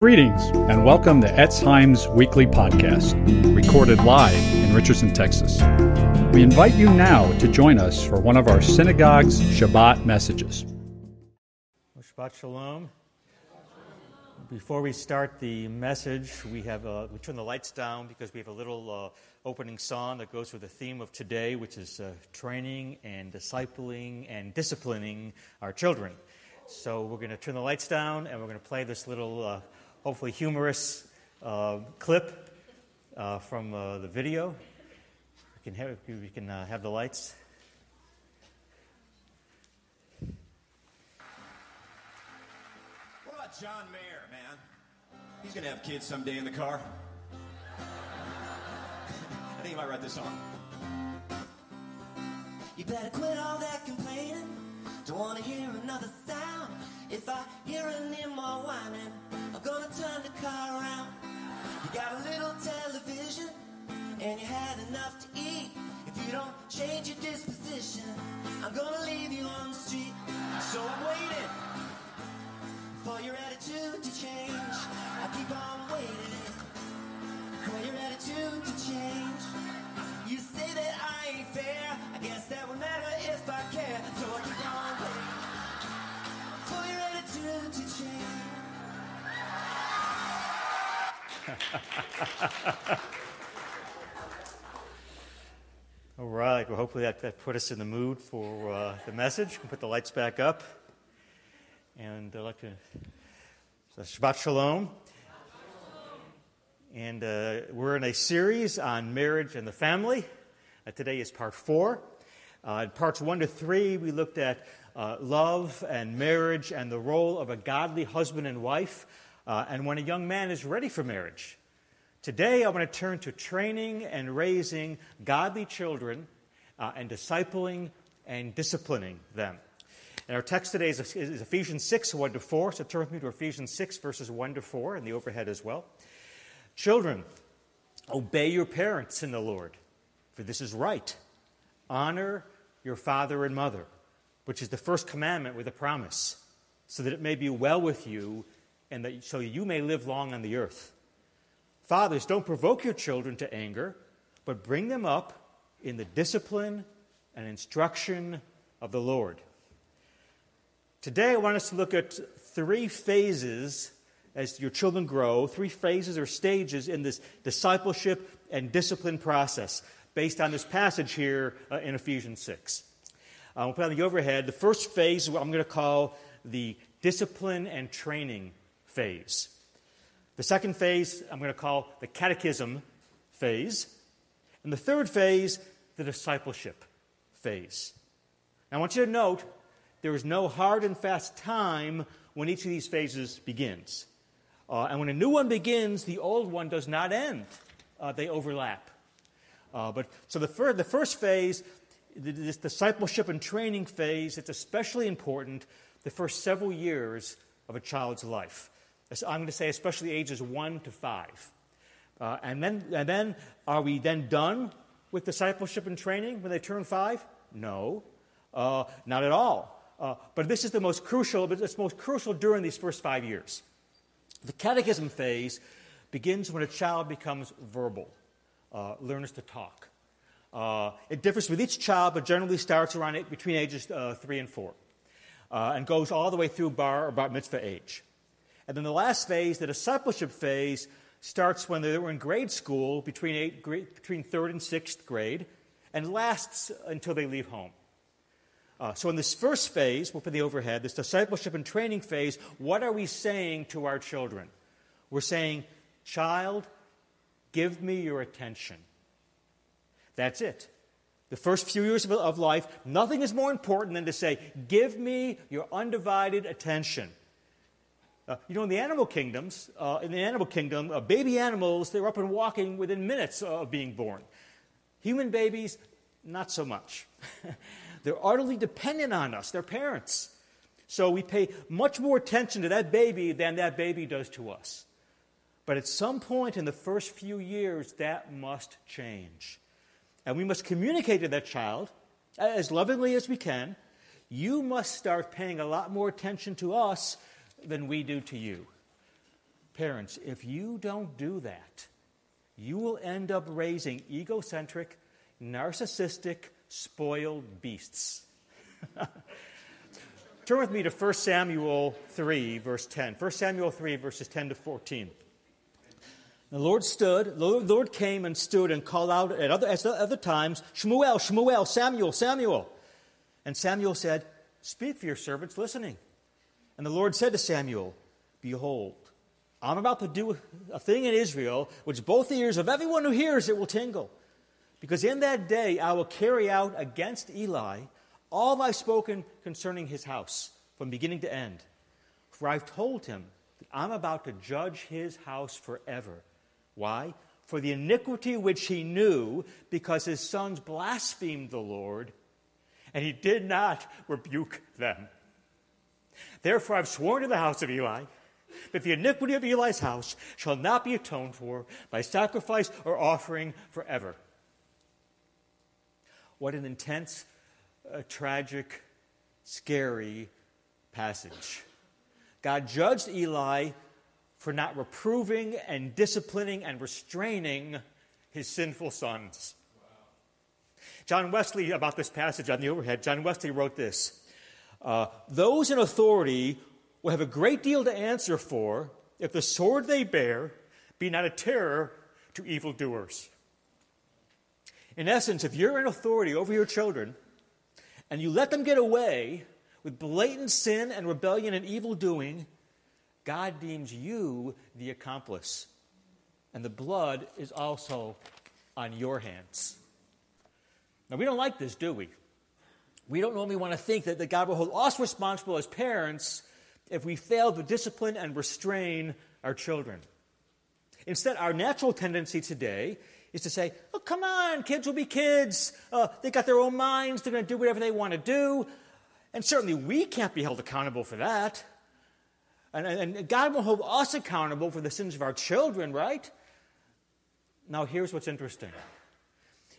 Greetings and welcome to Etz Chaim's weekly podcast, recorded live in Richardson, Texas. We invite you now to join us for one of our synagogue's Shabbat messages. Shabbat Shalom. Before we start the message, we have uh, we turn the lights down because we have a little uh, opening song that goes with the theme of today, which is uh, training and discipling and disciplining our children. So we're going to turn the lights down and we're going to play this little uh, hopefully humorous uh, clip uh, from uh, the video. We can have, we can, uh, have the lights. What about John Mayer, man? He's gonna have kids someday in the car. I think he might write this song. You better quit all that complaining. Don't wanna hear another sound. If I hear any more whining, I'm gonna turn the car around. You got a little television, and you had enough to eat. If you don't change your disposition, I'm gonna leave you on the street. So I'm waiting for your attitude to change. I keep on waiting for your attitude to change. You say that I ain't fair. I guess that matter if I care. So I keep on for your attitude to change. All right. Well, hopefully that, that put us in the mood for uh, the message. We can put the lights back up. And I'd like to. Shabbat Shalom. And uh, we're in a series on marriage and the family. Uh, today is part four. Uh, in parts one to three, we looked at uh, love and marriage and the role of a godly husband and wife, uh, and when a young man is ready for marriage. Today, I want to turn to training and raising godly children uh, and discipling and disciplining them. And our text today is, is Ephesians 6, 1 to 4. So turn with me to Ephesians 6, verses 1 to 4, and the overhead as well. Children, obey your parents in the Lord, for this is right. Honor your father and mother, which is the first commandment with a promise, so that it may be well with you and that so you may live long on the earth. Fathers, don't provoke your children to anger, but bring them up in the discipline and instruction of the Lord. Today, I want us to look at three phases as your children grow, three phases or stages in this discipleship and discipline process based on this passage here uh, in Ephesians 6. Uh, we'll put on the overhead. The first phase is what I'm going to call the discipline and training phase. The second phase I'm going to call the catechism phase. And the third phase, the discipleship phase. Now, I want you to note there is no hard and fast time when each of these phases begins. Uh, and when a new one begins, the old one does not end, uh, they overlap. Uh, but so the, fir- the first phase, this discipleship and training phase, it's especially important the first several years of a child's life. I'm going to say especially ages one to five. Uh, and, then, and then, are we then done with discipleship and training when they turn five? No, uh, not at all. Uh, but this is the most crucial, but it's most crucial during these first five years. The catechism phase begins when a child becomes verbal, uh, learns to talk. Uh, it differs with each child, but generally starts around between ages uh, three and four, uh, and goes all the way through bar or bar mitzvah age. And then the last phase, the discipleship phase, starts when they were in grade school, between, eight, between third and sixth grade, and lasts until they leave home. Uh, so, in this first phase, we'll put the overhead, this discipleship and training phase, what are we saying to our children? We're saying, Child, give me your attention. That's it. The first few years of, life, nothing is more important than to say, Give me your undivided attention. Uh, you know, in the animal kingdoms, uh, in the animal kingdom, uh, baby animals, they're up and walking within minutes of being born. Human babies, not so much. they're utterly dependent on us, their parents. So we pay much more attention to that baby than that baby does to us. But at some point in the first few years, that must change. And we must communicate to that child as lovingly as we can. You must start paying a lot more attention to us than we do to you. Parents, if you don't do that, you will end up raising egocentric, narcissistic, spoiled beasts. Turn with me to 1 Samuel 3, verse 10. 1 Samuel 3, verses 10 to 14. The Lord stood, the Lord came and stood and called out at other, at other times, Shmuel, Shmuel, Samuel, Samuel. And Samuel said, Speak for your servant's listening. And the Lord said to Samuel, Behold, I'm about to do a thing in Israel which both the ears of everyone who hears it will tingle. Because in that day I will carry out against Eli all I've spoken concerning his house from beginning to end. For I've told him that I'm about to judge his house forever why? For the iniquity which he knew, because his sons blasphemed the Lord, and he did not rebuke them. Therefore, I've sworn to the house of Eli that the iniquity of Eli's house shall not be atoned for by sacrifice or offering forever. What an intense, uh, tragic, scary passage. God judged Eli for not reproving and disciplining and restraining his sinful sons. John Wesley, about this passage on the overhead, John Wesley wrote this uh, Those in authority will have a great deal to answer for if the sword they bear be not a terror to evildoers. In essence, if you're in authority over your children and you let them get away with blatant sin and rebellion and evil doing, God deems you the accomplice. And the blood is also on your hands. Now, we don't like this, do we? We don't normally want to think that, that God will hold us responsible as parents if we fail to discipline and restrain our children. Instead, our natural tendency today is to say, oh, come on, kids will be kids. Uh, they got their own minds. They're going to do whatever they want to do. And certainly we can't be held accountable for that. And, and God will hold us accountable for the sins of our children, right? Now, here's what's interesting.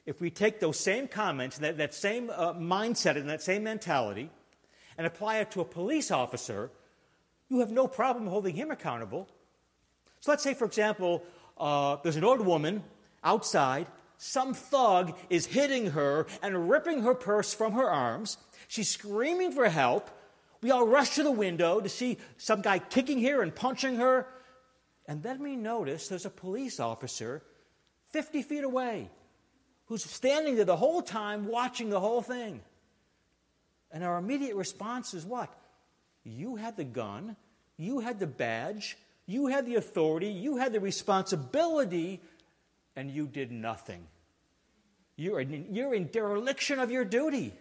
If we take those same comments, that, that same uh, mindset, and that same mentality, and apply it to a police officer, you have no problem holding him accountable. So let's say, for example, uh, there's an old woman outside. Some thug is hitting her and ripping her purse from her arms. She's screaming for help. We all rush to the window to see some guy kicking her and punching her. And then we notice there's a police officer 50 feet away who's standing there the whole time watching the whole thing. And our immediate response is what? You had the gun, you had the badge, you had the authority, you had the responsibility, and you did nothing. You're in, you're in dereliction of your duty.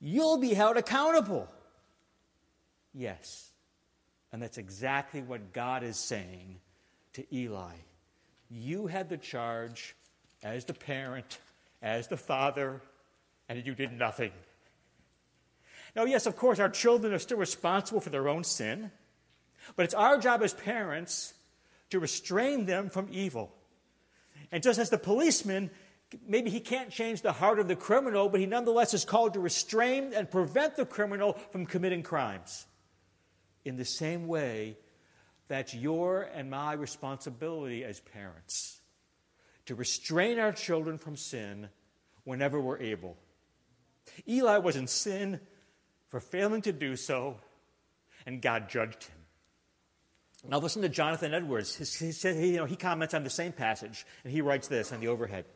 You'll be held accountable. Yes. And that's exactly what God is saying to Eli. You had the charge as the parent, as the father, and you did nothing. Now, yes, of course, our children are still responsible for their own sin, but it's our job as parents to restrain them from evil. And just as the policeman, maybe he can't change the heart of the criminal, but he nonetheless is called to restrain and prevent the criminal from committing crimes in the same way that's your and my responsibility as parents to restrain our children from sin whenever we're able. Eli was in sin for failing to do so, and God judged him. Now listen to Jonathan Edwards. He, you know, he comments on the same passage, and he writes this on the overhead.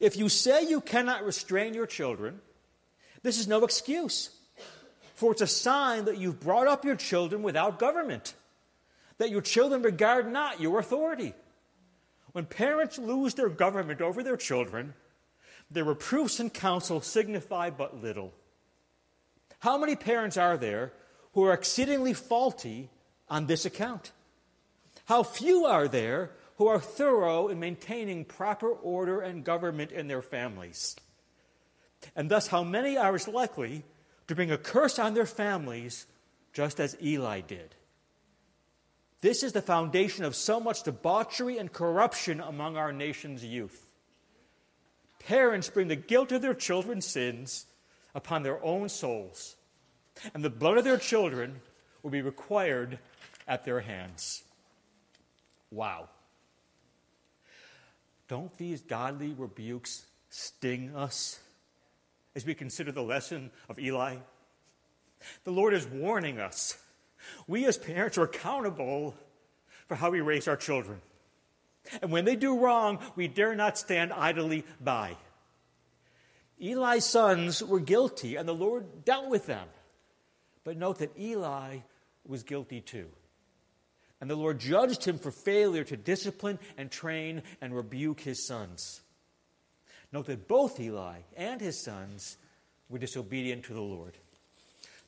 If you say you cannot restrain your children, this is no excuse for it's a sign that you've brought up your children without government, that your children regard not your authority. When parents lose their government over their children, their reproofs and counsel signify but little. How many parents are there who are exceedingly faulty on this account? How few are there who are thorough in maintaining proper order and government in their families? And thus, how many are as likely to bring a curse on their families, just as Eli did. This is the foundation of so much debauchery and corruption among our nation's youth. Parents bring the guilt of their children's sins upon their own souls, and the blood of their children will be required at their hands. Wow. Don't these godly rebukes sting us as we consider the lesson of Eli? The Lord is warning us. We as parents are accountable for how we raise our children. And when they do wrong, we dare not stand idly by. Eli's sons were guilty, and the Lord dealt with them. But note that Eli was guilty too. And the Lord judged him for failure to discipline and train and rebuke his sons. Note that both Eli and his sons were disobedient to the Lord.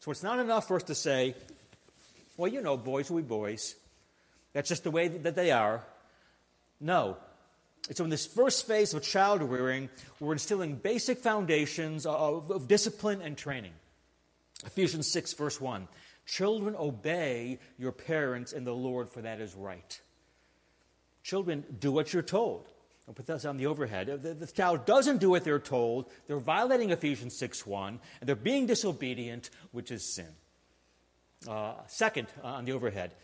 So it's not enough for us to say, well, you know, boys will be boys. That's just the way that they are. No. So, in this first phase of child rearing, we're instilling basic foundations of, of discipline and training. Ephesians 6, verse 1 Children, obey your parents in the Lord, for that is right. Children, do what you're told. I'll put that on the overhead. If the, the child doesn't do what they're told, they're violating Ephesians 6 1, and they're being disobedient, which is sin. Uh, second, uh, on the overhead,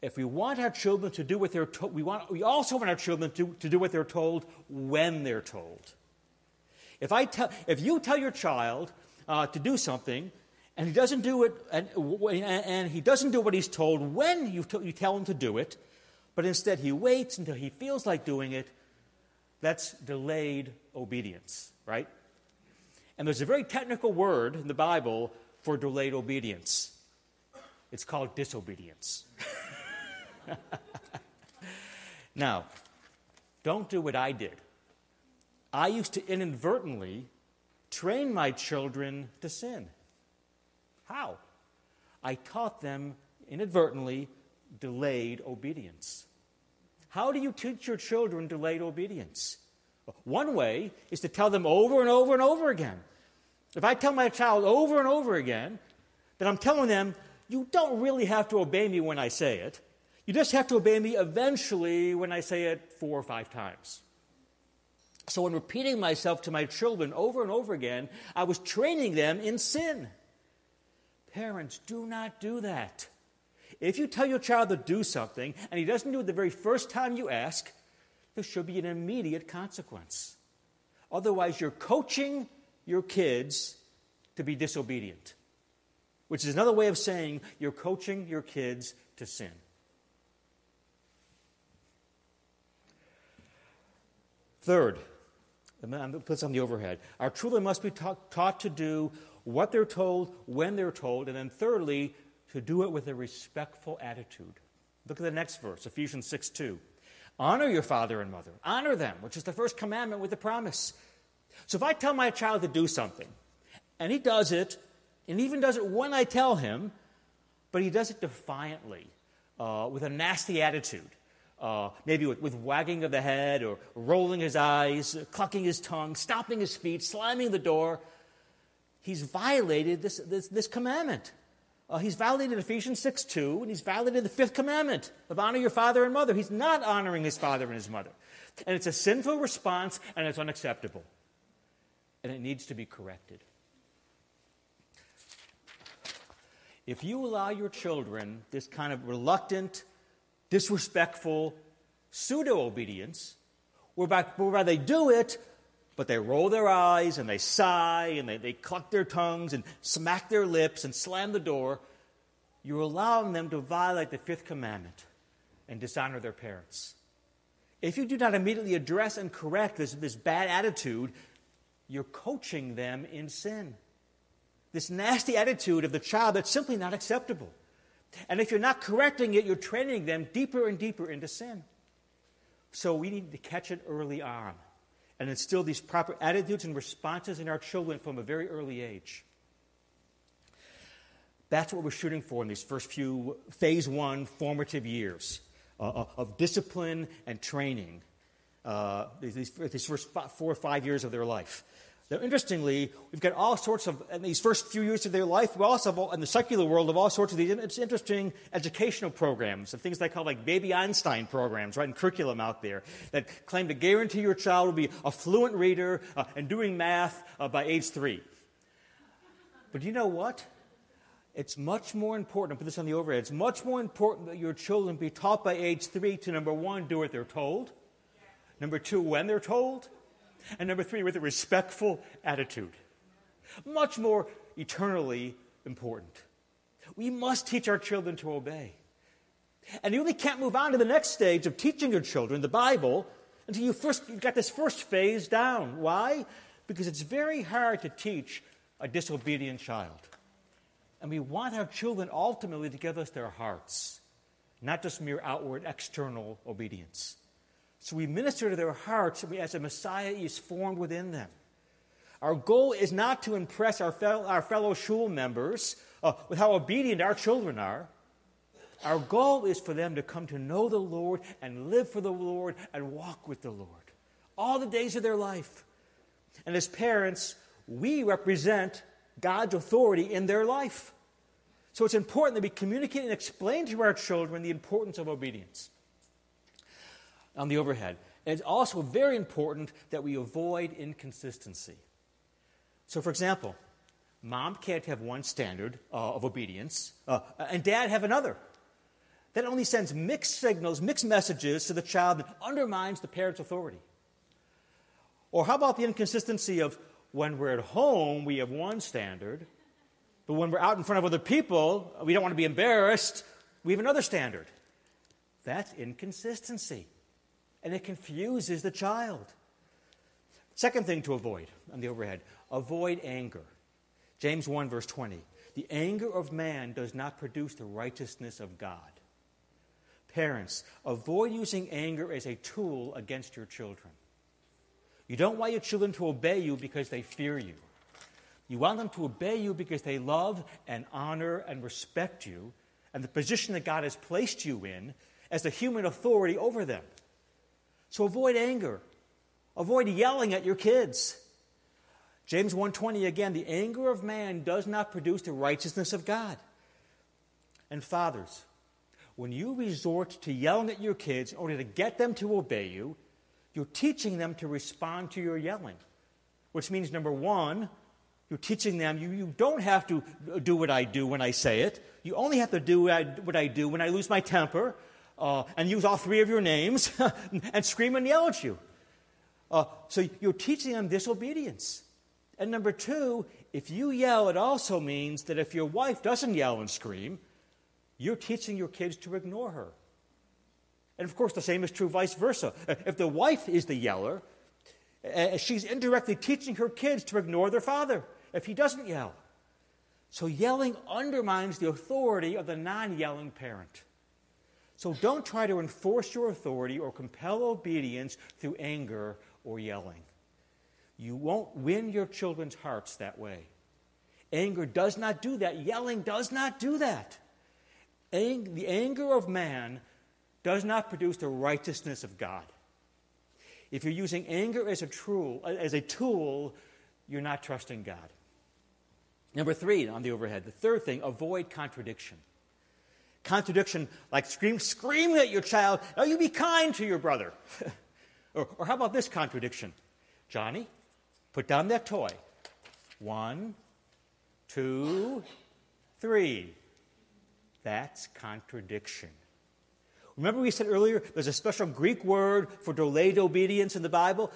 if we want our children to do what they're told, we, want, we also want our children to, to do what they're told when they're told. If, I tell, if you tell your child uh, to do something, and he doesn't do it, and, and he doesn't do what he's told when you, t- you tell him to do it, but instead he waits until he feels like doing it, that's delayed obedience, right? And there's a very technical word in the Bible for delayed obedience. It's called disobedience. now, don't do what I did. I used to inadvertently train my children to sin. How? I taught them inadvertently delayed obedience. How do you teach your children delayed obedience? One way is to tell them over and over and over again. If I tell my child over and over again that I'm telling them, you don't really have to obey me when I say it, you just have to obey me eventually when I say it four or five times. So, in repeating myself to my children over and over again, I was training them in sin. Parents, do not do that. If you tell your child to do something and he doesn't do it the very first time you ask, there should be an immediate consequence. Otherwise, you're coaching your kids to be disobedient, which is another way of saying you're coaching your kids to sin. Third, I'm going to put this on the overhead. Our children must be taught, taught to do what they're told, when they're told, and then thirdly, to do it with a respectful attitude. Look at the next verse, Ephesians 6 2. Honor your father and mother. Honor them, which is the first commandment with the promise. So if I tell my child to do something, and he does it, and even does it when I tell him, but he does it defiantly, uh, with a nasty attitude, uh, maybe with, with, wagging of the head or rolling his eyes, clucking his tongue, stomping his feet, slamming the door, he's violated this, this, this commandment. Uh, he's violated Ephesians 6 2, and he's violated the fifth commandment of honor your father and mother. He's not honoring his father and his mother. And it's a sinful response, and it's unacceptable. And it needs to be corrected. If you allow your children this kind of reluctant, disrespectful pseudo obedience, whereby, whereby they do it but they roll their eyes and they sigh and they, they cluck their tongues and smack their lips and slam the door. You're allowing them to violate the fifth commandment and dishonor their parents. If you do not immediately address and correct this, this bad attitude, you're coaching them in sin. This nasty attitude of the child that's simply not acceptable. And if you're not correcting it, you're training them deeper and deeper into sin. So we need to catch it early on and instill these proper attitudes and responses in our children from a very early age. That's what we're shooting for in these first few phase one formative years uh, uh of discipline and training, uh, these, these first four or five years of their life. Now, interestingly, we've got all sorts of, in these first few years of their life, we also have, in the secular world, of all sorts of these interesting educational programs, and things they call like baby Einstein programs, right, and curriculum out there that claim to guarantee your child will be a fluent reader uh, and doing math uh, by age three. But you know what? it's much more important, put this on the overhead, it's much more important that your children be taught by age three to number one, do what they're told, number two, when they're told, and number three, with a respectful attitude. Much more eternally important. We must teach our children to obey. And you really can't move on to the next stage of teaching your children the Bible until you first you've got this first phase down. Why? Because it's very hard to teach a disobedient child. And we want our children ultimately to give us their hearts, not just mere outward external obedience. So we minister to their hearts as a Messiah is formed within them. Our goal is not to impress our fellow, our fellow shul members uh, with how obedient our children are. Our goal is for them to come to know the Lord and live for the Lord and walk with the Lord all the days of their life. And as parents, we represent God's authority in their life. So it's important that we communicate and explain to our children the importance of obedience. On the overhead. And it's also very important that we avoid inconsistency. So, for example, mom can't have one standard uh, of obedience, uh, and dad have another. That only sends mixed signals, mixed messages to the child that undermines the parent's authority. Or how about the inconsistency of when we're at home, we have one standard, but when we're out in front of other people, we don't want to be embarrassed, we have another standard. That's inconsistency. And it confuses the child. Second thing to avoid on the overhead avoid anger. James 1, verse 20. The anger of man does not produce the righteousness of God. Parents, avoid using anger as a tool against your children. You don't want your children to obey you because they fear you. You want them to obey you because they love and honor and respect you and the position that God has placed you in as the human authority over them. So avoid anger. Avoid yelling at your kids. James 1:20 again, the anger of man does not produce the righteousness of God. And fathers, when you resort to yelling at your kids in order to get them to obey you, you're teaching them to respond to your yelling. Which means number 1, you're teaching them you, you don't have to do what I do when I say it. You only have to do what I, what I do when I lose my temper uh, and use all three of your names and scream and yell at you. Uh, so you're teaching them disobedience. And number two, if you yell, it also means that if your wife doesn't yell and scream, you're teaching your kids to ignore her. And of course, the same is true vice versa. If the wife is the yeller, uh, she's indirectly teaching her kids to ignore their father if he doesn't yell. So yelling undermines the authority of the non yelling parent. So don't try to enforce your authority or compel obedience through anger or yelling. You won't win your children's hearts that way. Anger does not do that. Yelling does not do that. Ang- the anger of man does not produce the righteousness of God. If you're using anger as a as a tool, you're not trusting God. Number three on the overhead, the third thing, avoid contradiction. Contradiction, like scream, screaming at your child, oh, you be kind to your brother. or, or how about this contradiction? Johnny, put down that toy. One, two, three. That's contradiction. Remember, we said earlier there's a special Greek word for delayed obedience in the Bible?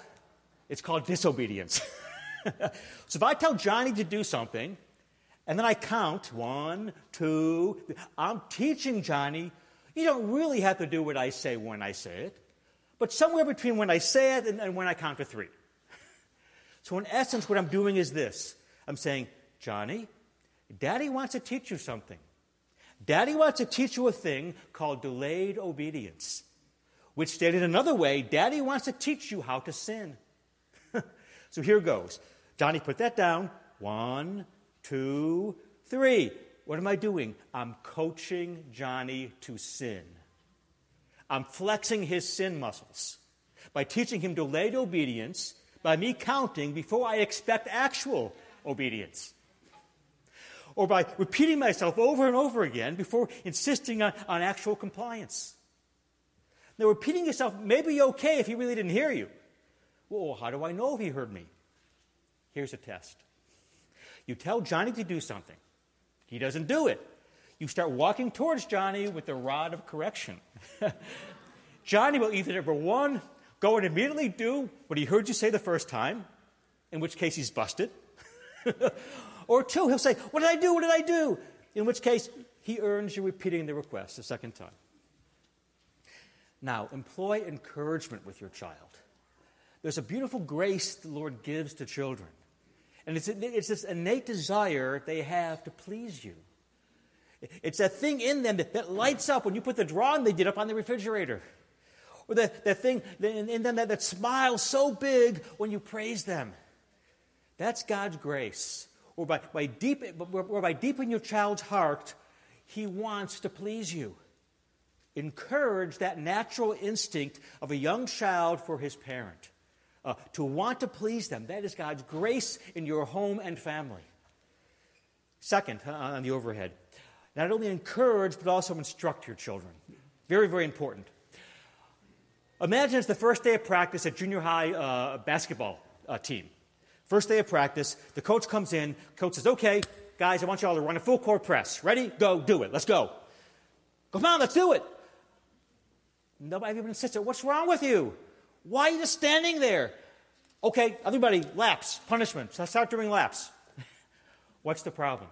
It's called disobedience. so if I tell Johnny to do something, and then I count one, two, I'm teaching Johnny, you don't really have to do what I say when I say it, but somewhere between when I say it and, and when I count to three. so, in essence, what I'm doing is this I'm saying, Johnny, Daddy wants to teach you something. Daddy wants to teach you a thing called delayed obedience, which stated another way, Daddy wants to teach you how to sin. so here goes. Johnny, put that down. One, two, three. What am I doing? I'm coaching Johnny to sin. I'm flexing his sin muscles by teaching him delayed obedience by me counting before I expect actual obedience or by repeating myself over and over again before insisting on, on actual compliance. Now, repeating yourself may be okay if he really didn't hear you. Well, how do I know if he heard me? Here's a test. You tell Johnny to do something, He doesn't do it. You start walking towards Johnny with the rod of correction. Johnny will either, number one, go and immediately do what he heard you say the first time, in which case he's busted. or two, he'll say, What did I do? What did I do? In which case he earns you repeating the request a second time. Now, employ encouragement with your child. There's a beautiful grace the Lord gives to children. And it's, it's this innate desire they have to please you. It's that thing in them that, that lights up when you put the drawing they did up on the refrigerator. Or that, that thing in them that, that smiles so big when you praise them. That's God's grace. Or by, by, deep, or by deep in your child's heart, He wants to please you. Encourage that natural instinct of a young child for his parent. Uh, to want to please them. That is God's grace in your home and family. Second, uh, on the overhead, not only encourage, but also instruct your children. Very, very important. Imagine it's the first day of practice at junior high uh, basketball uh, team. First day of practice, the coach comes in. Coach says, "Okay, guys, I want you all to run a full court press. Ready? Go, do it. Let's go. Come on, let's do it." Nobody even insists. What's wrong with you? Why are you just standing there? Okay, everybody, laps, punishment. Start doing laps. What's the problem?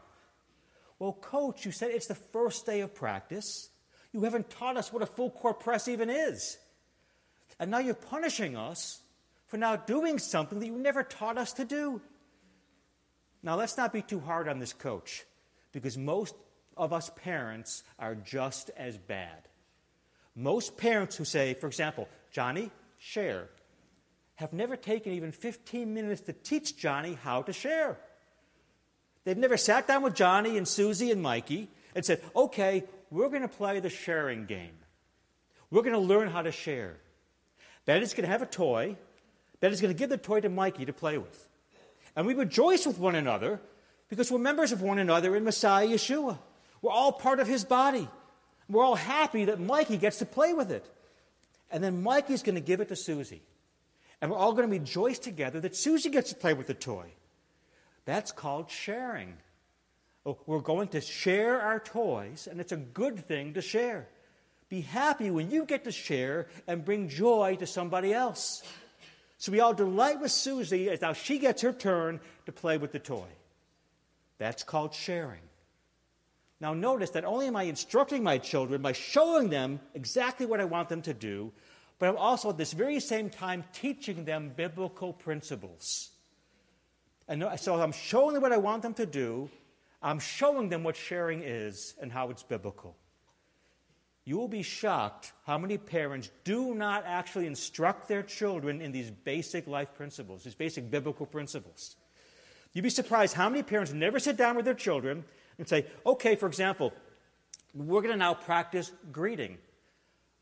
Well, coach, you said it's the first day of practice. You haven't taught us what a full court press even is. And now you're punishing us for now doing something that you never taught us to do. Now, let's not be too hard on this coach because most of us parents are just as bad. Most parents who say, for example, Johnny, share, have never taken even 15 minutes to teach Johnny how to share. They've never sat down with Johnny and Susie and Mikey and said, okay, we're going to play the sharing game. We're going to learn how to share. Betty's going to have a toy. Betty's going to give the toy to Mikey to play with. And we rejoice with one another because we're members of one another in Messiah Yeshua. We're all part of his body. We're all happy that Mikey gets to play with it. And then Mikey's going to give it to Susie. And we're all going to rejoice together that Susie gets to play with the toy. That's called sharing. Oh, we're going to share our toys, and it's a good thing to share. Be happy when you get to share and bring joy to somebody else. So we all delight with Susie as now she gets her turn to play with the toy. That's called sharing. Now, notice that only am I instructing my children by showing them exactly what I want them to do, but I'm also at this very same time teaching them biblical principles. And so I'm showing them what I want them to do, I'm showing them what sharing is and how it's biblical. You will be shocked how many parents do not actually instruct their children in these basic life principles, these basic biblical principles. You'd be surprised how many parents never sit down with their children and say, okay, for example, we're going to now practice greeting,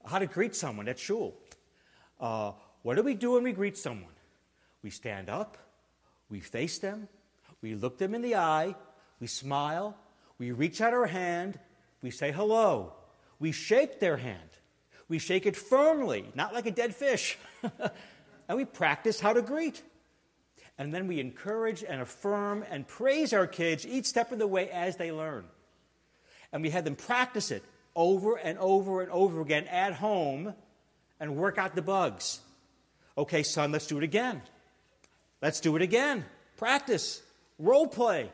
how to greet someone at shul. Uh, what do we do when we greet someone? We stand up, we face them, we look them in the eye, we smile, we reach out our hand, we say hello, we shake their hand, we shake it firmly, not like a dead fish, and we practice how to greet. And then we encourage and affirm and praise our kids each step of the way as they learn. And we have them practice it over and over and over again at home and work out the bugs. Okay, son, let's do it again. Let's do it again. Practice, role play,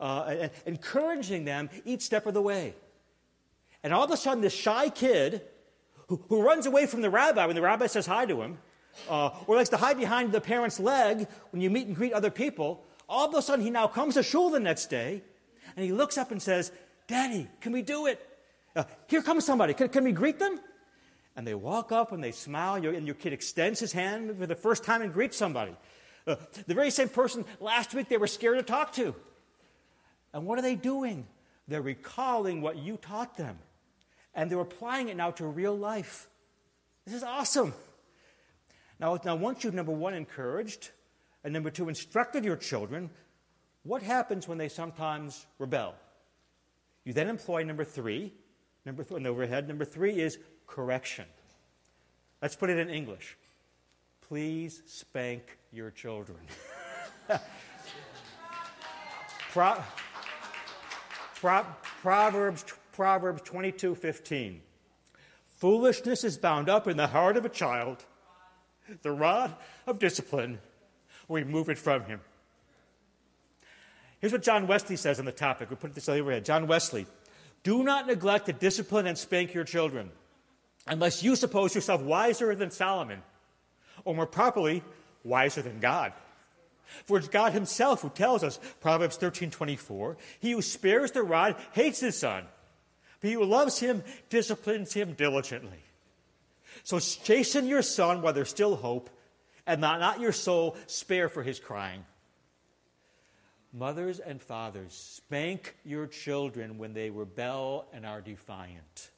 uh, encouraging them each step of the way. And all of a sudden, this shy kid who, who runs away from the rabbi when the rabbi says hi to him, uh, or likes to hide behind the parent's leg when you meet and greet other people, all of a sudden he now comes to shul the next day and he looks up and says, Daddy, can we do it? Uh, here comes somebody. Can, can we greet them? And they walk up and they smile, and your kid extends his hand for the first time and greets somebody. Uh, the very same person last week they were scared to talk to. And what are they doing? They're recalling what you taught them, and they're applying it now to real life. This is awesome. Now, now once you've, number one, encouraged, and number two, instructed your children, what happens when they sometimes rebel? You then employ number three, number th- overhead. Number three is correction. Let's put it in English. Please spank your children. Pro- Pro- Proverbs, Proverbs 22 15. Foolishness is bound up in the heart of a child. The rod of discipline will remove it from him. Here's what John Wesley says on the topic. We put this on the overhead. John Wesley, do not neglect to discipline and spank your children, unless you suppose yourself wiser than Solomon, or more properly, wiser than God. For it's God himself who tells us, Proverbs 13:24, he who spares the rod hates his son, but he who loves him disciplines him diligently. So chasten your son while there's still hope, and not, not your soul spare for his crying. Mothers and fathers, spank your children when they rebel and are defiant.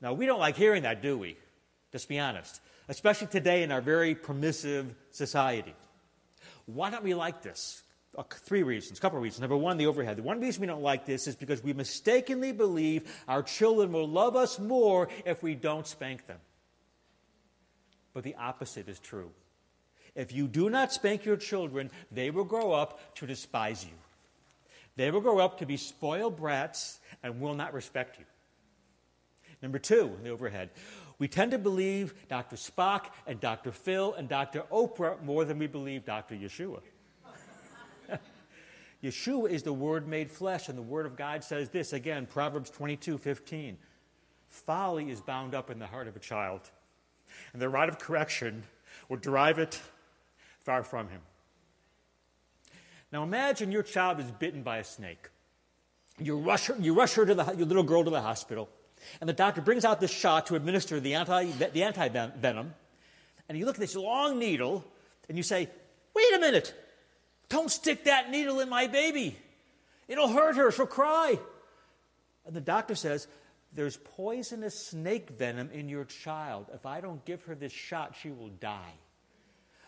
Now, we don't like hearing that, do we? Just be honest. Especially today in our very permissive society. Why don't we like this? Uh, three reasons, a couple of reasons. Number one, the overhead. The one reason we don't like this is because we mistakenly believe our children will love us more if we don't spank them. But the opposite is true. If you do not spank your children, they will grow up to despise you. They will grow up to be spoiled brats and will not respect you. Number two, in the overhead. We tend to believe Dr. Spock and Dr. Phil and Dr. Oprah more than we believe Dr. Yeshua. Yeshua is the Word made flesh, and the Word of God says this again, Proverbs 22 15. Folly is bound up in the heart of a child, and the rod of correction will drive it far from him. Now imagine your child is bitten by a snake. You rush her, you rush her to the, your little girl to the hospital, and the doctor brings out this shot to administer the anti, the anti venom. And you look at this long needle, and you say, Wait a minute, don't stick that needle in my baby. It'll hurt her, she'll cry. And the doctor says, There's poisonous snake venom in your child. If I don't give her this shot, she will die.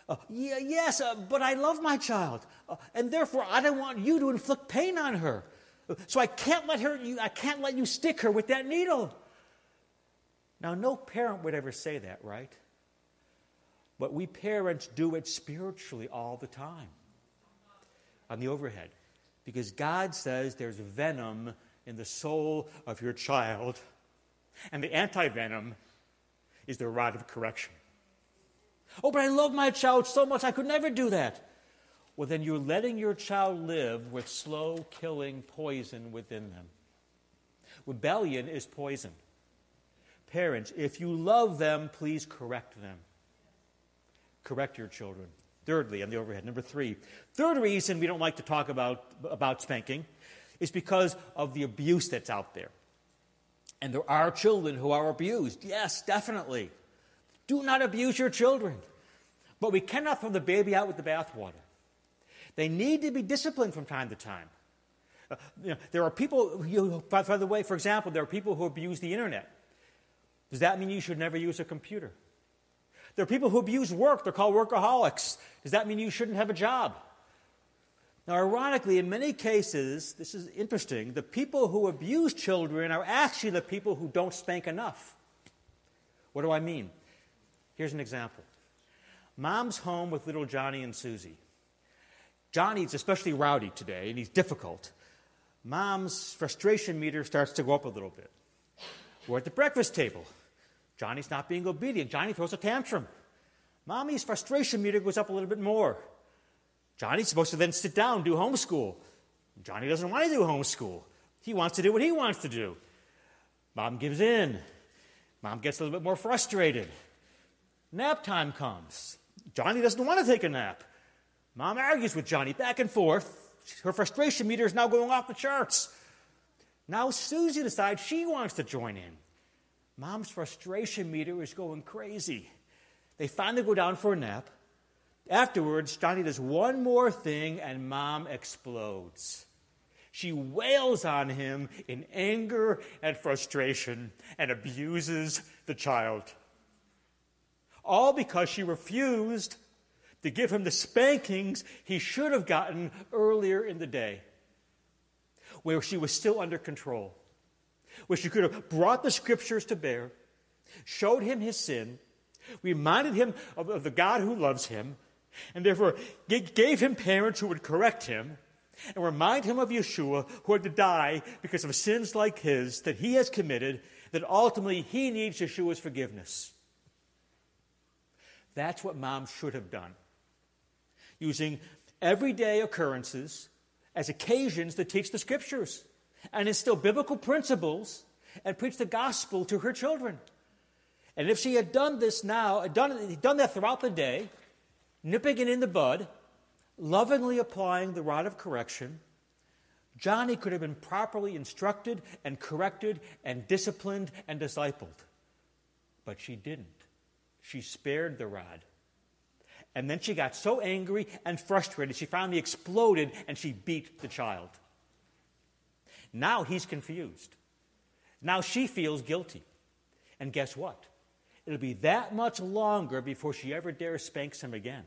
Uh, yeah, yes, uh, but I love my child, uh, and therefore I don't want you to inflict pain on her. So I can't let her. You, I can't let you stick her with that needle. Now, no parent would ever say that, right? But we parents do it spiritually all the time on the overhead, because God says there's venom in the soul of your child, and the anti venom is the rod of correction. Oh, but I love my child so much, I could never do that. Well, then you're letting your child live with slow killing poison within them. Rebellion is poison. Parents, if you love them, please correct them. Correct your children. Thirdly, on the overhead, number three. Third reason we don't like to talk about, about spanking is because of the abuse that's out there. And there are children who are abused. Yes, definitely. Do not abuse your children. But we cannot throw the baby out with the bathwater. They need to be disciplined from time to time. Uh, you know, there are people, by, by the way, for example, there are people who abuse the internet. Does that mean you should never use a computer? There are people who abuse work. They're called workaholics. Does that mean you shouldn't have a job? Now, ironically, in many cases, this is interesting, the people who abuse children are actually the people who don't spank enough. What do I mean? Here's an example Mom's home with little Johnny and Susie. Johnny's especially rowdy today, and he's difficult. Mom's frustration meter starts to go up a little bit. We're at the breakfast table. Johnny's not being obedient. Johnny throws a tantrum. Mommy's frustration meter goes up a little bit more. Johnny's supposed to then sit down, and do homeschool. Johnny doesn't want to do homeschool. He wants to do what he wants to do. Mom gives in. Mom gets a little bit more frustrated. Nap time comes. Johnny doesn't want to take a nap. Mom argues with Johnny back and forth. Her frustration meter is now going off the charts. Now Susie decides she wants to join in. Mom's frustration meter is going crazy. They finally go down for a nap. Afterwards, Johnny does one more thing and mom explodes. She wails on him in anger and frustration and abuses the child all because she refused to give him the spankings he should have gotten earlier in the day, where she was still under control, where she could have brought the scriptures to bear, showed him his sin, reminded him of, of the God who loves him, and therefore gave him parents who would correct him, and remind him of Yeshua, who had to die because of sins like his that he has committed, that ultimately he needs Yeshua's forgiveness. That's what mom should have done. Using everyday occurrences as occasions to teach the scriptures and instill biblical principles and preach the gospel to her children. And if she had done this now, done, done that throughout the day, nipping it in the bud, lovingly applying the rod of correction, Johnny could have been properly instructed and corrected and disciplined and discipled. But she didn't. She spared the rod. And then she got so angry and frustrated, she finally exploded and she beat the child. Now he's confused. Now she feels guilty. And guess what? It'll be that much longer before she ever dares spank him again.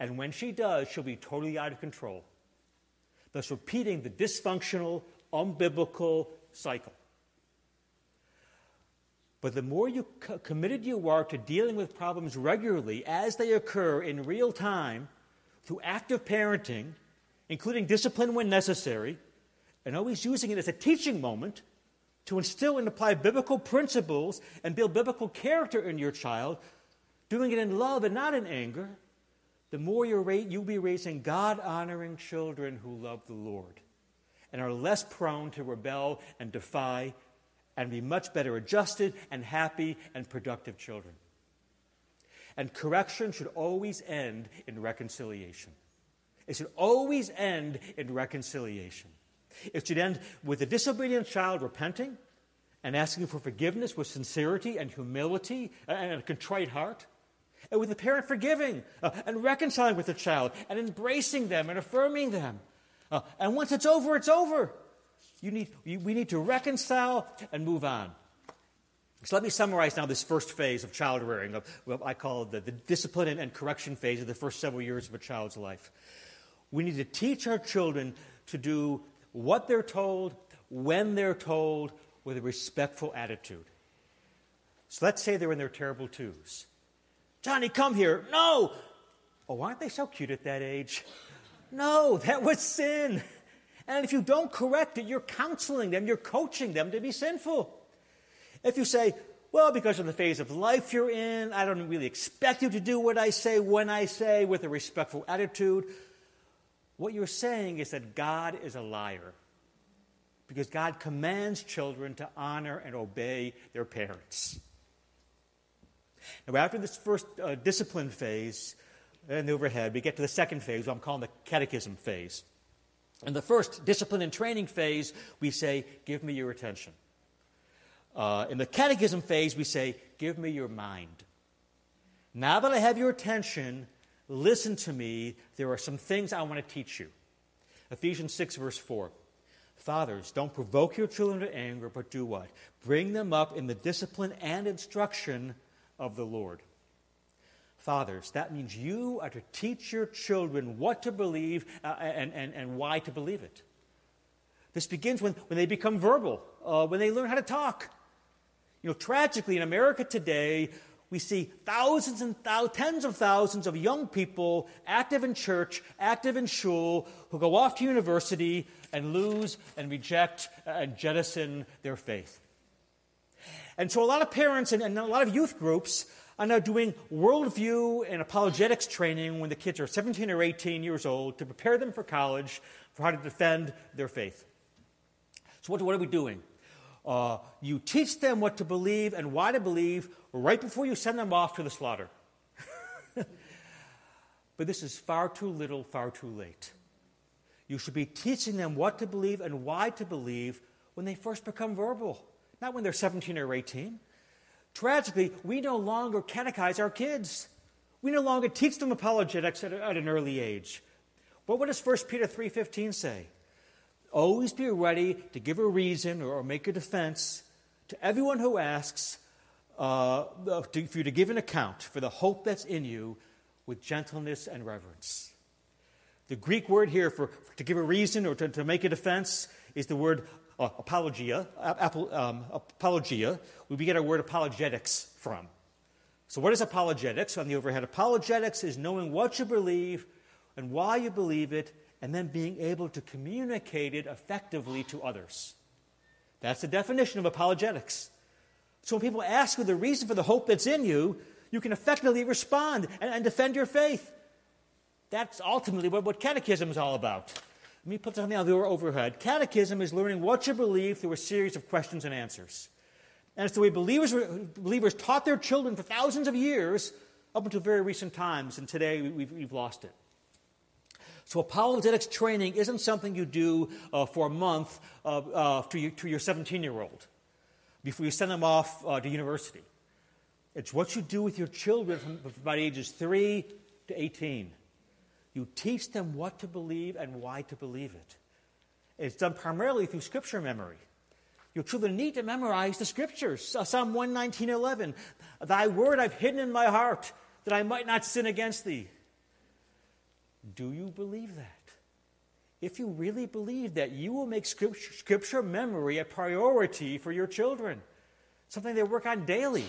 And when she does, she'll be totally out of control, thus repeating the dysfunctional, unbiblical cycle. But the more you co- committed you are to dealing with problems regularly as they occur in real time through active parenting, including discipline when necessary, and always using it as a teaching moment to instill and apply biblical principles and build biblical character in your child, doing it in love and not in anger, the more you will be raising God honoring children who love the Lord and are less prone to rebel and defy and be much better adjusted and happy and productive children. And correction should always end in reconciliation. It should always end in reconciliation. It should end with a disobedient child repenting and asking for forgiveness with sincerity and humility and a contrite heart. And with the parent forgiving uh, and reconciling with the child and embracing them and affirming them. Uh, and once it's over, it's over. You need, you, we need to reconcile and move on. So let me summarize now this first phase of child rearing, of what I call the, the discipline and, and correction phase of the first several years of a child's life. We need to teach our children to do what they're told, when they're told, with a respectful attitude. So let's say they're in their terrible twos. Johnny, come here. No! Oh, aren't they so cute at that age? No, that was sin. And if you don't correct it, you're counseling them, you're coaching them to be sinful. If you say, well, because of the phase of life you're in, I don't really expect you to do what I say when I say with a respectful attitude, what you're saying is that God is a liar. Because God commands children to honor and obey their parents. Now, after this first uh, discipline phase in the overhead, we get to the second phase, what I'm calling the catechism phase. In the first discipline and training phase, we say, Give me your attention. Uh, in the catechism phase, we say, Give me your mind. Now that I have your attention, listen to me. There are some things I want to teach you. Ephesians 6, verse 4. Fathers, don't provoke your children to anger, but do what? Bring them up in the discipline and instruction of the Lord. Fathers, that means you are to teach your children what to believe uh, and, and, and why to believe it. This begins when, when they become verbal, uh, when they learn how to talk. You know, tragically, in America today, we see thousands and tens of thousands of young people active in church, active in shul, who go off to university and lose and reject and jettison their faith. And so a lot of parents and, and a lot of youth groups are now doing worldview and apologetics training when the kids are 17 or 18 years old to prepare them for college for how to defend their faith. So, what, what are we doing? Uh, you teach them what to believe and why to believe right before you send them off to the slaughter. but this is far too little, far too late. You should be teaching them what to believe and why to believe when they first become verbal, not when they're 17 or 18. Tragically, we no longer catechize our kids. We no longer teach them apologetics at, at an early age. But what does 1 Peter 3.15 say? Always be ready to give a reason or, or make a defense to everyone who asks uh, to, for you to give an account for the hope that's in you with gentleness and reverence. The Greek word here for, for to give a reason or to, to make a defense is the word uh, apologia, um, apologia, we get our word apologetics from. So, what is apologetics on the overhead? Apologetics is knowing what you believe and why you believe it and then being able to communicate it effectively to others. That's the definition of apologetics. So when people ask you the reason for the hope that's in you, you can effectively respond and, and defend your faith. That's ultimately what, what catechism is all about. Let me put something on the overhead. Catechism is learning what you believe through a series of questions and answers. And it's the way believers, believers taught their children for thousands of years up until very recent times, and today we've, we've lost it. So, apologetics training isn't something you do uh, for a month uh, uh, to, to, your 17 year old before you send them off uh, to university. It's what you do with your children from, from about ages 3 to 18. You teach them what to believe and why to believe it. It's done primarily through scripture memory. Your children need to memorize the scriptures. Uh, Psalm 119.11, Thy word I've hidden in my heart, that I might not sin against thee. Do you believe that? If you really believe that, you will make scripture, scripture memory a priority for your children, something they work on daily.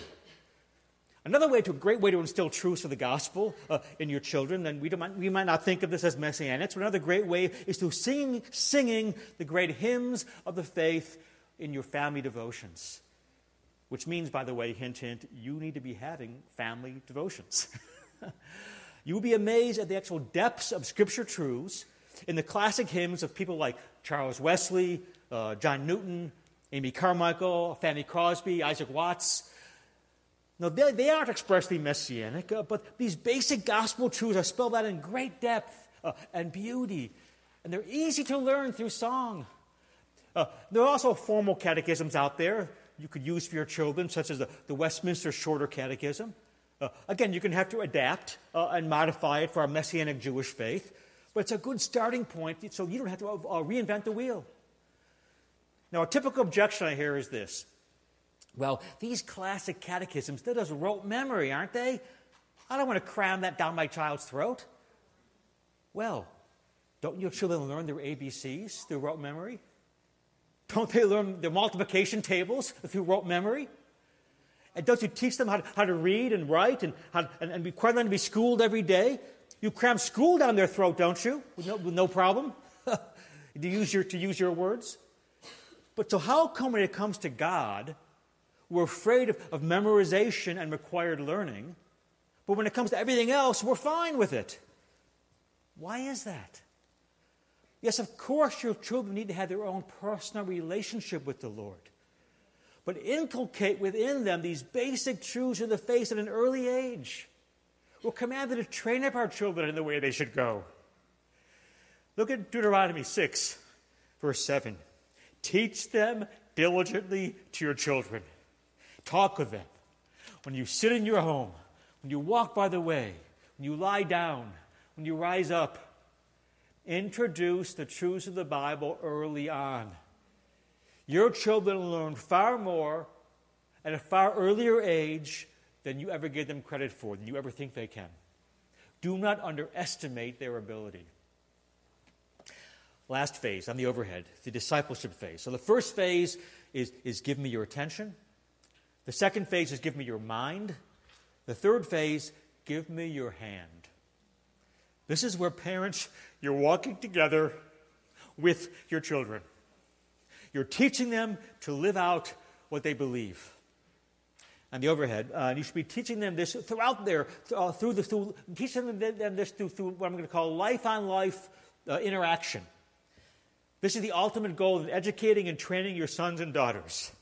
Another way to a great way to instill truths of the gospel uh, in your children, and we, we might not think of this as messianics, but another great way is through singing, singing the great hymns of the faith in your family devotions. Which means, by the way, hint, hint, you need to be having family devotions. you will be amazed at the actual depths of Scripture truths in the classic hymns of people like Charles Wesley, uh, John Newton, Amy Carmichael, Fanny Crosby, Isaac Watts. Now, they, they aren't expressly messianic, uh, but these basic gospel truths are spelled out in great depth uh, and beauty, and they're easy to learn through song. Uh, there are also formal catechisms out there you could use for your children, such as the, the Westminster Shorter Catechism. Uh, again, you can have to adapt uh, and modify it for our Messianic Jewish faith, but it's a good starting point so you don't have to uh, reinvent the wheel. Now, a typical objection I hear is this well, these classic catechisms, they're just rote memory, aren't they? I don't want to cram that down my child's throat. Well, don't your children learn their ABCs through rote memory? Don't they learn their multiplication tables through rote memory? And don't you teach them how to, how to read and write and, how, and, and require them to be schooled every day? You cram school down their throat, don't you? With no, with no problem? to, use your, to use your words? But so, how come when it comes to God, we're afraid of, of memorization and required learning, but when it comes to everything else, we're fine with it? Why is that? Yes, of course, your children need to have their own personal relationship with the Lord. But inculcate within them these basic truths of the faith at an early age. We're commanded to train up our children in the way they should go. Look at Deuteronomy 6, verse 7. Teach them diligently to your children. Talk with them. When you sit in your home, when you walk by the way, when you lie down, when you rise up, introduce the truths of the Bible early on. Your children learn far more at a far earlier age than you ever give them credit for, than you ever think they can. Do not underestimate their ability. Last phase on the overhead, the discipleship phase. So the first phase is, is give me your attention. The second phase is give me your mind. The third phase, give me your hand. This is where parents, you're walking together with your children. You're teaching them to live out what they believe. And the overhead, uh, you should be teaching them this throughout their, uh, through the, through, teaching them this through, through what I'm going to call life on life uh, interaction. This is the ultimate goal in educating and training your sons and daughters.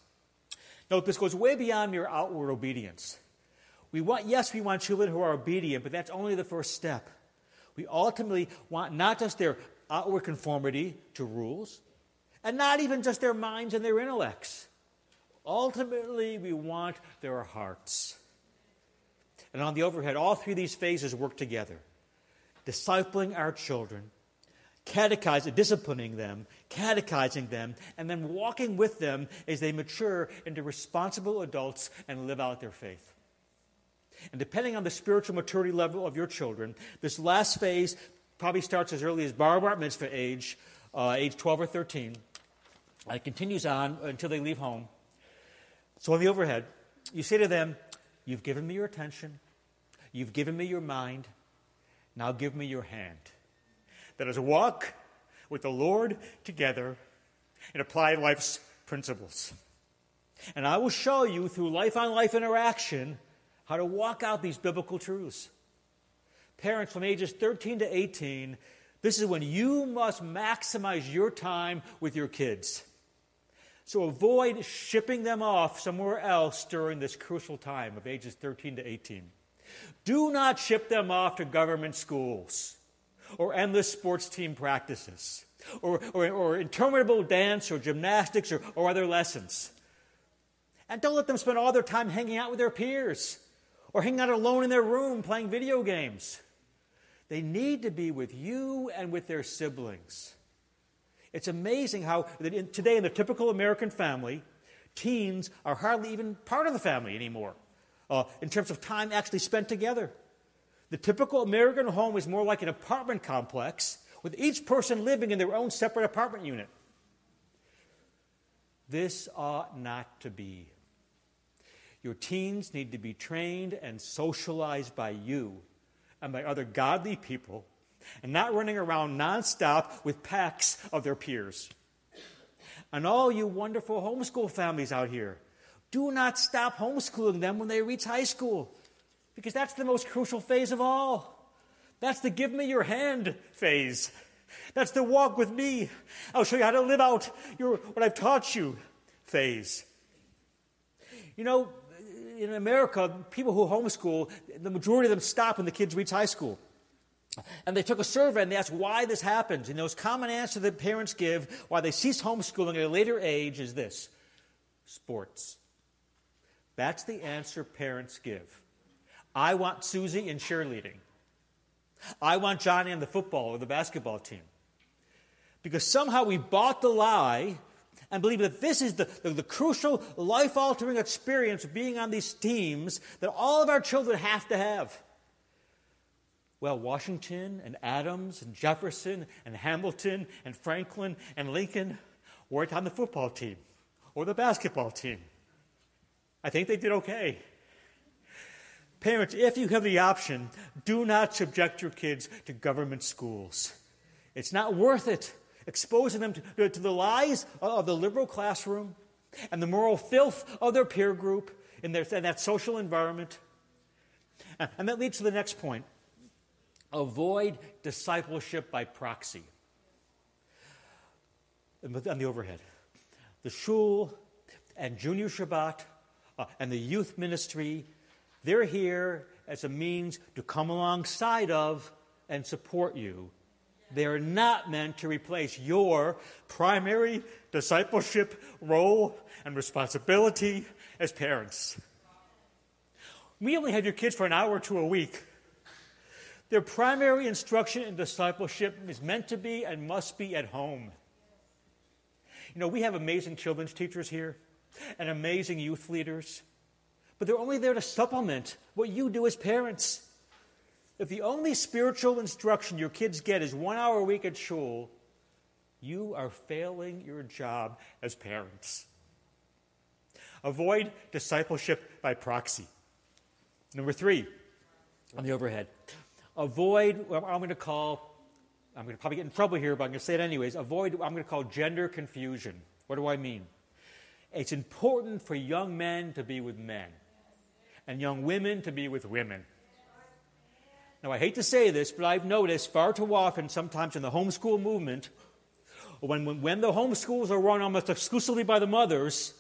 Note, this goes way beyond mere outward obedience. We want, yes, we want children who are obedient, but that's only the first step. We ultimately want not just their outward conformity to rules, and not even just their minds and their intellects. Ultimately, we want their hearts. And on the overhead, all three of these phases work together discipling our children, catechizing, disciplining them, catechizing them, and then walking with them as they mature into responsible adults and live out their faith. And depending on the spiritual maturity level of your children, this last phase probably starts as early as bar mitzvah age, uh, age 12 or 13. And it continues on until they leave home. So on the overhead, you say to them, You've given me your attention, you've given me your mind, now give me your hand. That is, a walk with the Lord together and apply life's principles. And I will show you through life on life interaction how to walk out these biblical truths. Parents from ages 13 to 18, this is when you must maximize your time with your kids. So avoid shipping them off somewhere else during this crucial time of ages 13 to 18. Do not ship them off to government schools or endless sports team practices or, or, or interminable dance or gymnastics or, or other lessons. And don't let them spend all their time hanging out with their peers or hanging out alone in their room playing video games. They need to be with you and with their siblings. It's amazing how today in the typical American family, teens are hardly even part of the family anymore uh, in terms of time actually spent together. The typical American home is more like an apartment complex with each person living in their own separate apartment unit. This ought not to be. Your teens need to be trained and socialized by you and by other godly people and not running around nonstop with packs of their peers. And all you wonderful homeschool families out here, do not stop homeschooling them when they reach high school because that's the most crucial phase of all. That's the give me your hand phase. That's the walk with me. I'll show you how to live out your, what I've taught you phase. You know, in America, people who homeschool, the majority of them stop when the kids reach high school. And they took a survey and they asked why this happens. And the most common answer that parents give why they cease homeschooling at a later age is this sports. That's the answer parents give. I want Susie in cheerleading. I want Johnny on the football or the basketball team. Because somehow we bought the lie and believe that this is the, the, the crucial, life altering experience of being on these teams that all of our children have to have. Well, Washington and Adams and Jefferson and Hamilton and Franklin and Lincoln weren't on the football team or the basketball team. I think they did okay. Parents, if you have the option, do not subject your kids to government schools. It's not worth it. Exposing them to, to the lies of the liberal classroom and the moral filth of their peer group in, their, in that social environment. And that leads to the next point avoid discipleship by proxy. On the overhead, the shul and junior Shabbat uh, and the youth ministry they're here as a means to come alongside of and support you. They're not meant to replace your primary discipleship role and responsibility as parents. We only have your kids for an hour two a week. Their primary instruction in discipleship is meant to be and must be at home. You know, we have amazing children's teachers here and amazing youth leaders but they're only there to supplement what you do as parents. If the only spiritual instruction your kids get is one hour a week at shul, you are failing your job as parents. Avoid discipleship by proxy. Number three, on the overhead, avoid what I'm going to call, I'm going to probably get in trouble here, but I'm going to say it anyways, avoid what I'm going to call gender confusion. What do I mean? It's important for young men to be with men and young women to be with women. Now, I hate to say this, but I've noticed far too often, sometimes in the homeschool movement, when, when, when the homeschools are run almost exclusively by the mothers,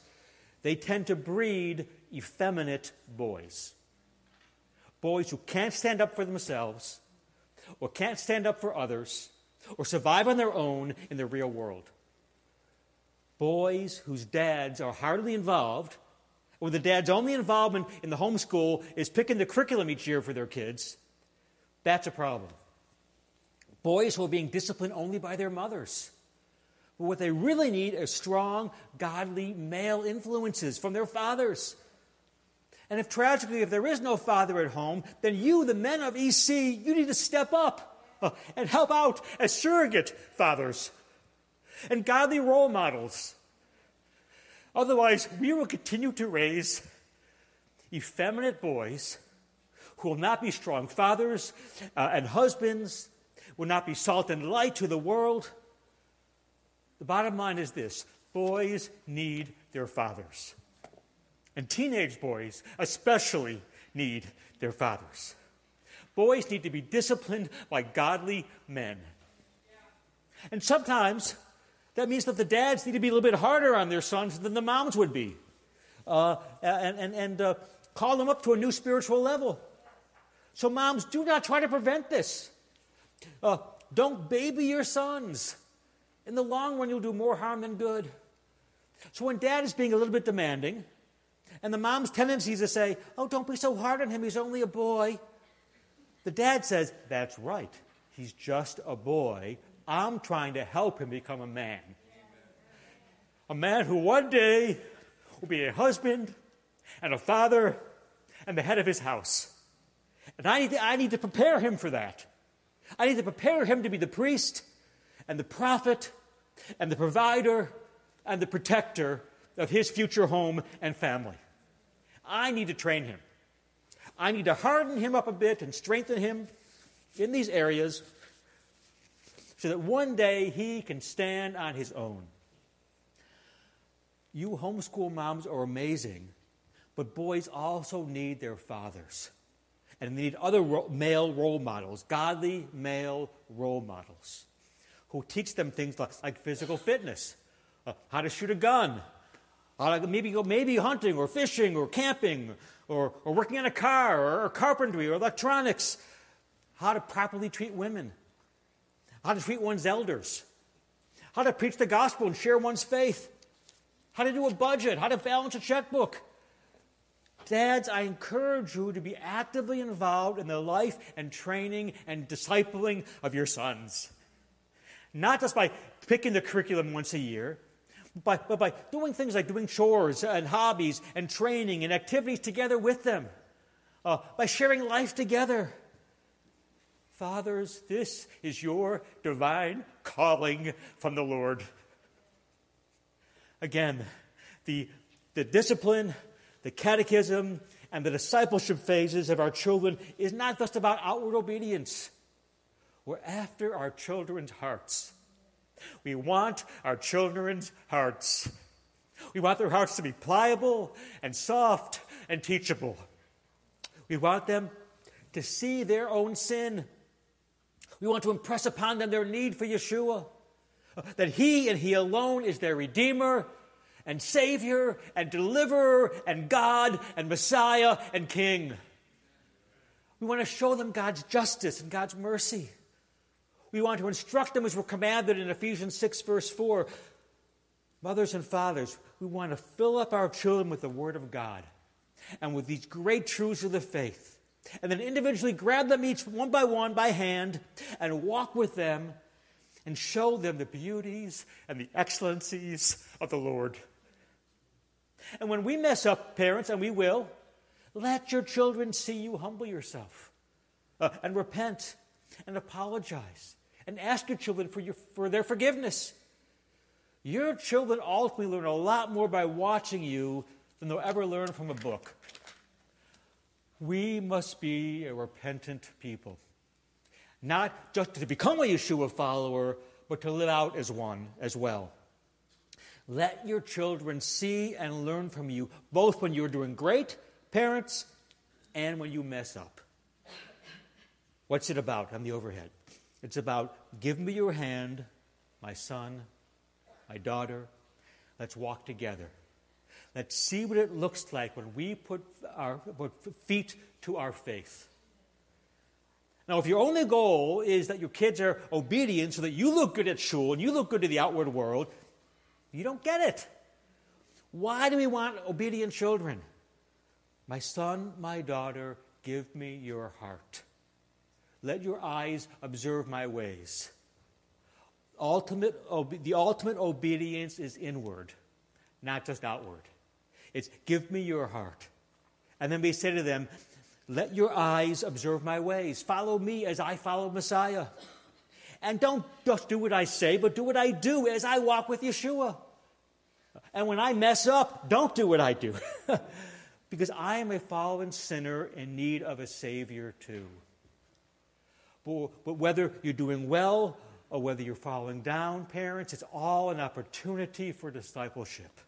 they tend to breed effeminate boys. Boys who can't stand up for themselves, or can't stand up for others, or survive on their own in the real world. Boys whose dads are hardly involved or the dad's only involvement in the homeschool is picking the curriculum each year for their kids, that's a problem. Boys who are being disciplined only by their mothers. But what they really need are strong, godly male influences from their fathers. And if tragically, if there is no father at home, then you, the men of EC, you need to step up and help out as surrogate fathers and godly role models Otherwise, we will continue to raise effeminate boys who will not be strong fathers uh, and husbands, will not be salt and light to the world, The bottom line is this boys need their fathers. And teenage boys, especially, need their fathers. Boys need to be disciplined by godly men. And sometimes that means that the dads need to be a little bit harder on their sons than the moms would be. Uh, and and, and uh, call them up to a new spiritual level. So, moms, do not try to prevent this. Uh, don't baby your sons. In the long run, you'll do more harm than good. So, when dad is being a little bit demanding, and the mom's tendency is to say, Oh, don't be so hard on him, he's only a boy. The dad says, That's right, he's just a boy. I'm trying to help him become a man. A man who one day will be a husband and a father and the head of his house. And I need to, I need to prepare him for that. I need to prepare him to be the priest and the prophet and the provider and the protector of his future home and family. I need to train him. I need to harden him up a bit and strengthen him in these areas so that one day he can stand on his own. You homeschool moms are amazing, but boys also need their fathers. And they need other ro- male role models, godly male role models, who teach them things like, like physical fitness, uh, how to shoot a gun, uh, maybe go maybe hunting or fishing or camping or, or working on a car or, or carpentry or electronics, how to properly treat women, how to treat one's elders, how to preach the gospel and share one's faith, how to do a budget, how to balance a checkbook. Dads, I encourage you to be actively involved in the life and training and discipling of your sons. Not just by picking the curriculum once a year, by, but by doing things like doing chores and hobbies and training and activities together with them, uh, by sharing life together. Fathers, this is your divine calling from the Lord. Again, the, the discipline, the catechism, and the discipleship phases of our children is not just about outward obedience. We're after our children's hearts. We want our children's hearts. We want their hearts to be pliable and soft and teachable. We want them to see their own sin. We want to impress upon them their need for Yeshua, that He and He alone is their Redeemer and Savior and Deliverer and God and Messiah and King. We want to show them God's justice and God's mercy. We want to instruct them as we're commanded in Ephesians 6, verse 4. Mothers and fathers, we want to fill up our children with the Word of God and with these great truths of the faith. And then individually grab them each one by one by hand and walk with them and show them the beauties and the excellencies of the Lord. And when we mess up, parents, and we will, let your children see you humble yourself uh, and repent and apologize and ask your children for, your, for their forgiveness. Your children ultimately learn a lot more by watching you than they'll ever learn from a book. We must be a repentant people. Not just to become a Yeshua follower, but to live out as one as well. Let your children see and learn from you, both when you're doing great, parents, and when you mess up. What's it about on the overhead? It's about give me your hand, my son, my daughter. Let's walk together. Let's see what it looks like when we put our put feet to our faith. Now, if your only goal is that your kids are obedient so that you look good at school and you look good to the outward world, you don't get it. Why do we want obedient children? My son, my daughter, give me your heart. Let your eyes observe my ways. Ultimate, the ultimate obedience is inward, not just outward. It's give me your heart. And then we say to them, let your eyes observe my ways. Follow me as I follow Messiah. And don't just do what I say, but do what I do as I walk with Yeshua. And when I mess up, don't do what I do. because I am a fallen sinner in need of a Savior too. But, but whether you're doing well or whether you're falling down, parents, it's all an opportunity for discipleship.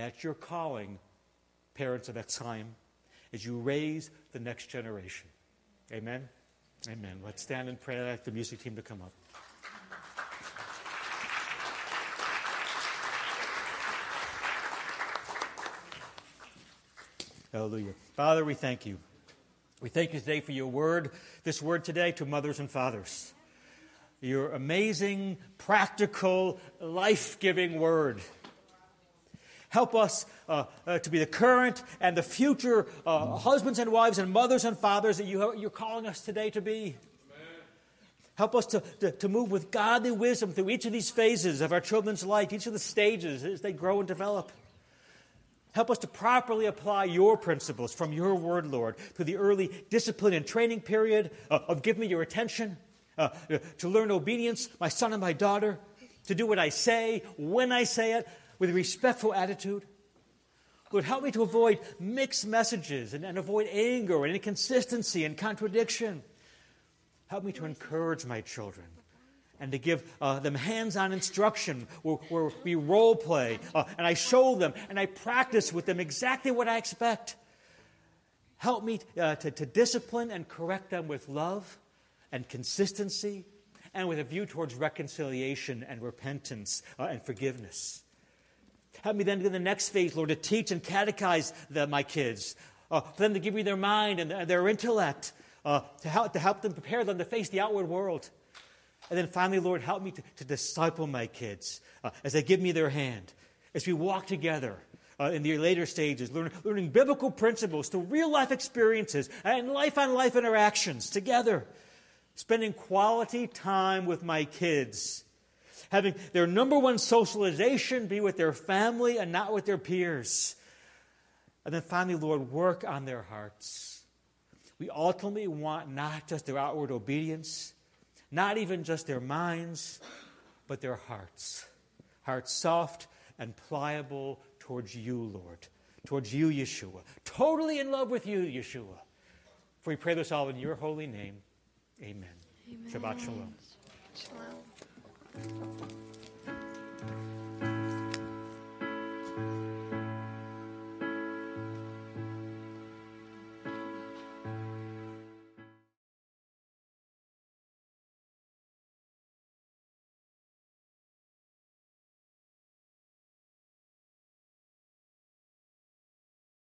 That's your calling, parents of that time, as you raise the next generation. Amen? Amen. Let's stand and pray. I'd like the music team to come up. Hallelujah. Father, we thank you. We thank you today for your word, this word today to mothers and fathers. Your amazing, practical, life giving word. Help us uh, uh, to be the current and the future uh, husbands and wives and mothers and fathers that you, you're calling us today to be. Help us to, to, to, move with godly wisdom through each of these phases of our children's life, each of the stages as they grow and develop. Help us to properly apply your principles from your word, Lord, through the early discipline and training period uh, of give me your attention, uh, to learn obedience, my son and my daughter, to do what I say, when I say it, with a respectful attitude. Lord, help me to avoid mixed messages and, and avoid anger and inconsistency and contradiction. Help me to encourage my children and to give uh, them hands on instruction where, where, we role play uh, and I show them and I practice with them exactly what I expect. Help me uh, to, to discipline and correct them with love and consistency and with a view towards reconciliation and repentance uh, and forgiveness. Help me then to the next phase, Lord, to teach and catechize the, my kids, uh, for them to give me their mind and their intellect, uh, to, help, to help them prepare them to face the outward world. And then finally, Lord, help me to, to disciple my kids uh, as they give me their hand, as we walk together. Uh, in the later stages, learn, learning biblical principles through real life experiences and life on life interactions together, spending quality time with my kids, having their number one socialization be with their family and not with their peers. And then finally, Lord, work on their hearts. We ultimately want not just their outward obedience, not even just their minds, but their hearts. Hearts soft and pliable towards you, Lord, towards you, Yeshua. Totally in love with you, Yeshua. For we pray this all in your holy name. Amen. Amen. Shabbat Shalom. Shalom. Música